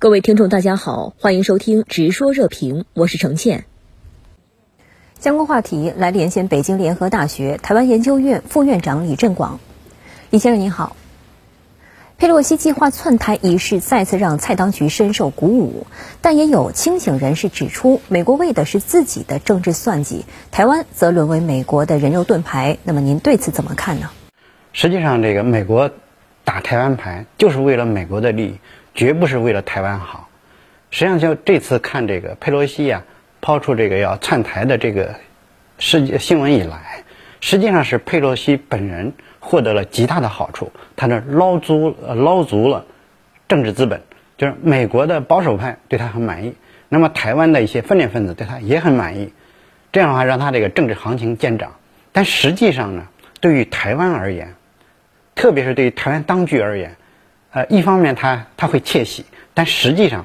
各位听众，大家好，欢迎收听《直说热评》，我是程倩。相关话题来连线北京联合大学台湾研究院副院长李振广。李先生您好。佩洛西计划窜台一事再次让蔡当局深受鼓舞，但也有清醒人士指出，美国为的是自己的政治算计，台湾则沦为美国的人肉盾牌。那么您对此怎么看呢？实际上，这个美国打台湾牌就是为了美国的利益。绝不是为了台湾好，实际上就这次看这个佩洛西呀抛出这个要窜台的这个事件新闻以来，实际上是佩洛西本人获得了极大的好处，他那捞足捞足了政治资本，就是美国的保守派对他很满意，那么台湾的一些分裂分子对他也很满意，这样的话让他这个政治行情见长。但实际上呢，对于台湾而言，特别是对于台湾当局而言。呃，一方面他他会窃喜，但实际上，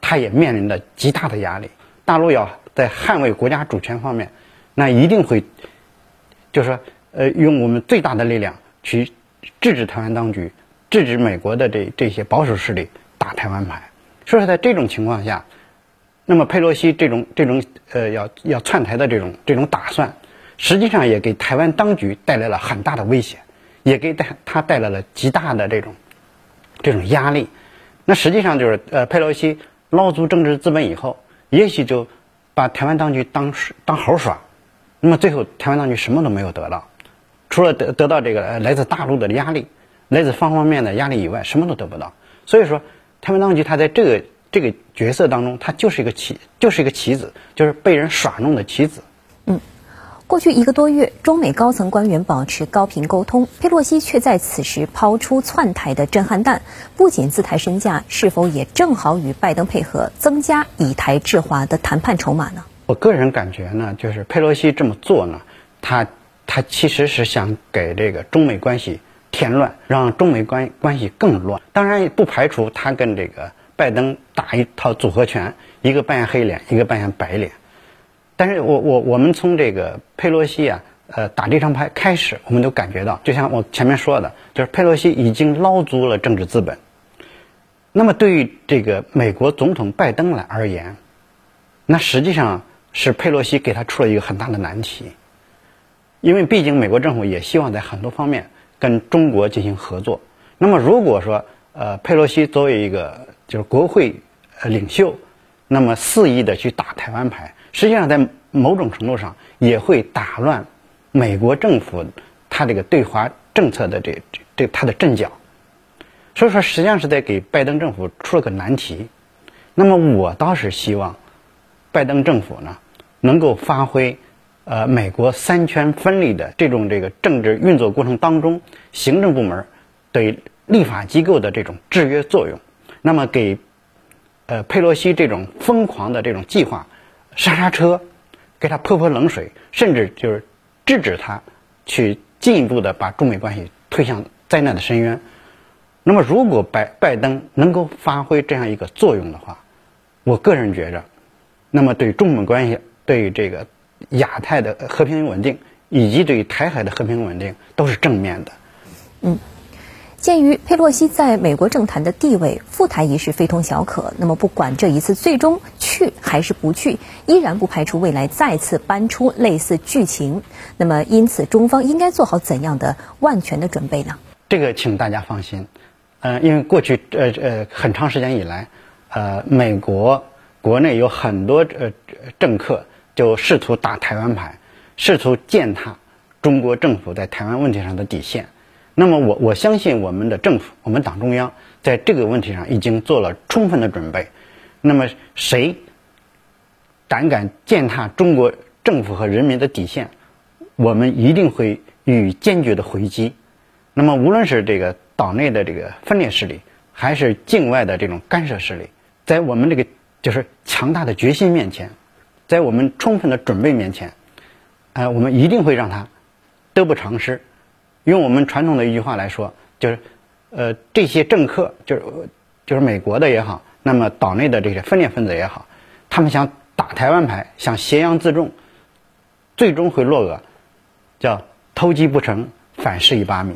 他也面临着极大的压力。大陆要在捍卫国家主权方面，那一定会，就是说，呃，用我们最大的力量去制止台湾当局，制止美国的这这些保守势力打台湾牌。所以说，在这种情况下，那么佩洛西这种这种呃要要窜台的这种这种打算，实际上也给台湾当局带来了很大的威胁，也给带他带来了极大的这种。这种压力，那实际上就是呃，佩洛西捞足政治资本以后，也许就把台湾当局当当猴耍，那么最后台湾当局什么都没有得到，除了得得到这个来自大陆的压力，来自方方面面的压力以外，什么都得不到。所以说，台湾当局他在这个这个角色当中，他就是一个棋，就是一个棋子，就是被人耍弄的棋子。过去一个多月，中美高层官员保持高频沟通，佩洛西却在此时抛出窜台的震撼弹，不仅自抬身价，是否也正好与拜登配合，增加以台制华的谈判筹码呢？我个人感觉呢，就是佩洛西这么做呢，他他其实是想给这个中美关系添乱，让中美关关系更乱。当然，也不排除他跟这个拜登打一套组合拳，一个扮演黑脸，一个扮演白脸。但是我我我们从这个佩洛西啊，呃打这张牌开始，我们都感觉到，就像我前面说的，就是佩洛西已经捞足了政治资本。那么对于这个美国总统拜登来而言，那实际上是佩洛西给他出了一个很大的难题，因为毕竟美国政府也希望在很多方面跟中国进行合作。那么如果说呃佩洛西作为一个就是国会呃领袖，那么肆意的去打台湾牌。实际上，在某种程度上也会打乱美国政府他这个对华政策的这这这他的阵脚，所以说实际上是在给拜登政府出了个难题。那么我倒是希望拜登政府呢能够发挥呃美国三权分立的这种这个政治运作过程当中，行政部门对立法机构的这种制约作用，那么给呃佩洛西这种疯狂的这种计划。刹刹车，给他泼泼冷水，甚至就是制止他去进一步的把中美关系推向灾难的深渊。那么，如果拜拜登能够发挥这样一个作用的话，我个人觉着，那么对中美关系、对这个亚太的和平稳定，以及对台海的和平稳定，都是正面的。嗯。鉴于佩洛西在美国政坛的地位，赴台一事非同小可。那么，不管这一次最终去还是不去，依然不排除未来再次搬出类似剧情。那么，因此中方应该做好怎样的万全的准备呢？这个，请大家放心。呃，因为过去呃呃很长时间以来，呃，美国国内有很多呃政客就试图打台湾牌，试图践踏中国政府在台湾问题上的底线。那么我我相信我们的政府，我们党中央在这个问题上已经做了充分的准备。那么谁胆敢践踏中国政府和人民的底线，我们一定会予以坚决的回击。那么无论是这个岛内的这个分裂势力，还是境外的这种干涉势力，在我们这个就是强大的决心面前，在我们充分的准备面前，呃，我们一定会让他得不偿失。用我们传统的一句话来说，就是，呃，这些政客，就是就是美国的也好，那么岛内的这些分裂分子也好，他们想打台湾牌，想挟洋自重，最终会落个叫偷鸡不成反蚀一把米。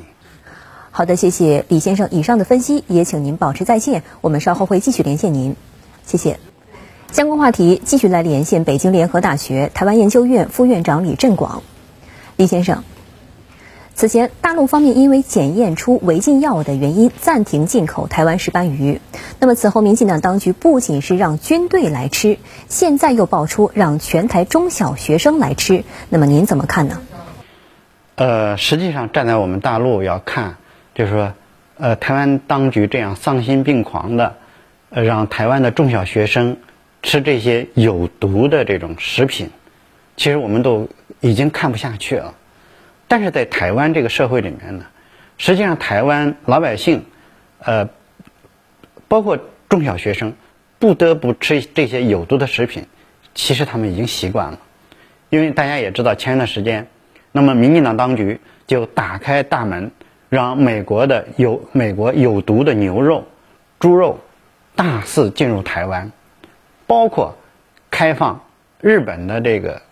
好的，谢谢李先生。以上的分析也请您保持在线，我们稍后会继续连线您。谢谢。相关话题继续来连线北京联合大学台湾研究院副院长李振广。李先生，此前大陆方面因为检验出违禁药物的原因，暂停进口台湾石斑鱼。那么此后，民进党当局不仅是让军队来吃，现在又爆出让全台中小学生来吃。那么您怎么看呢？呃，实际上站在我们大陆要看。就是说，呃，台湾当局这样丧心病狂的，呃，让台湾的中小学生吃这些有毒的这种食品，其实我们都已经看不下去了。但是在台湾这个社会里面呢，实际上台湾老百姓，呃，包括中小学生，不得不吃这些有毒的食品，其实他们已经习惯了。因为大家也知道，前一段时间，那么民进党当局就打开大门。让美国的有美国有毒的牛肉、猪肉大肆进入台湾，包括开放日本的这个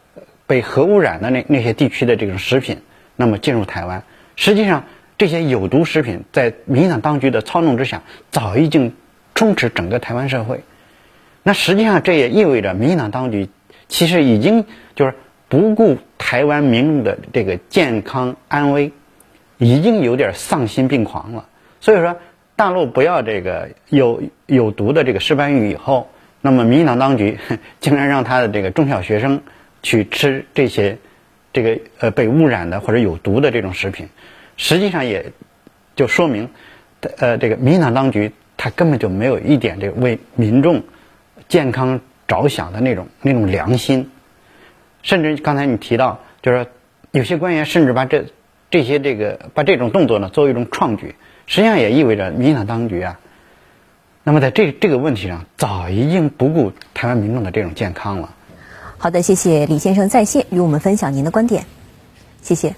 被核污染的那那些地区的这种食品，那么进入台湾。实际上，这些有毒食品在民进党当局的操纵之下，早已经充斥整个台湾社会。那实际上，这也意味着民进党当局其实已经就是不顾台湾民众的这个健康安危。已经有点丧心病狂了，所以说大陆不要这个有有毒的这个石斑鱼以后，那么民进党当局竟然让他的这个中小学生去吃这些这个呃被污染的或者有毒的这种食品，实际上也就说明呃这个民进党当局他根本就没有一点这个为民众健康着想的那种那种良心，甚至刚才你提到，就是有些官员甚至把这。这些这个把这种动作呢作为一种创举，实际上也意味着民进党当局啊，那么在这这个问题上早已经不顾台湾民众的这种健康了。好的，谢谢李先生在线与我们分享您的观点，谢谢。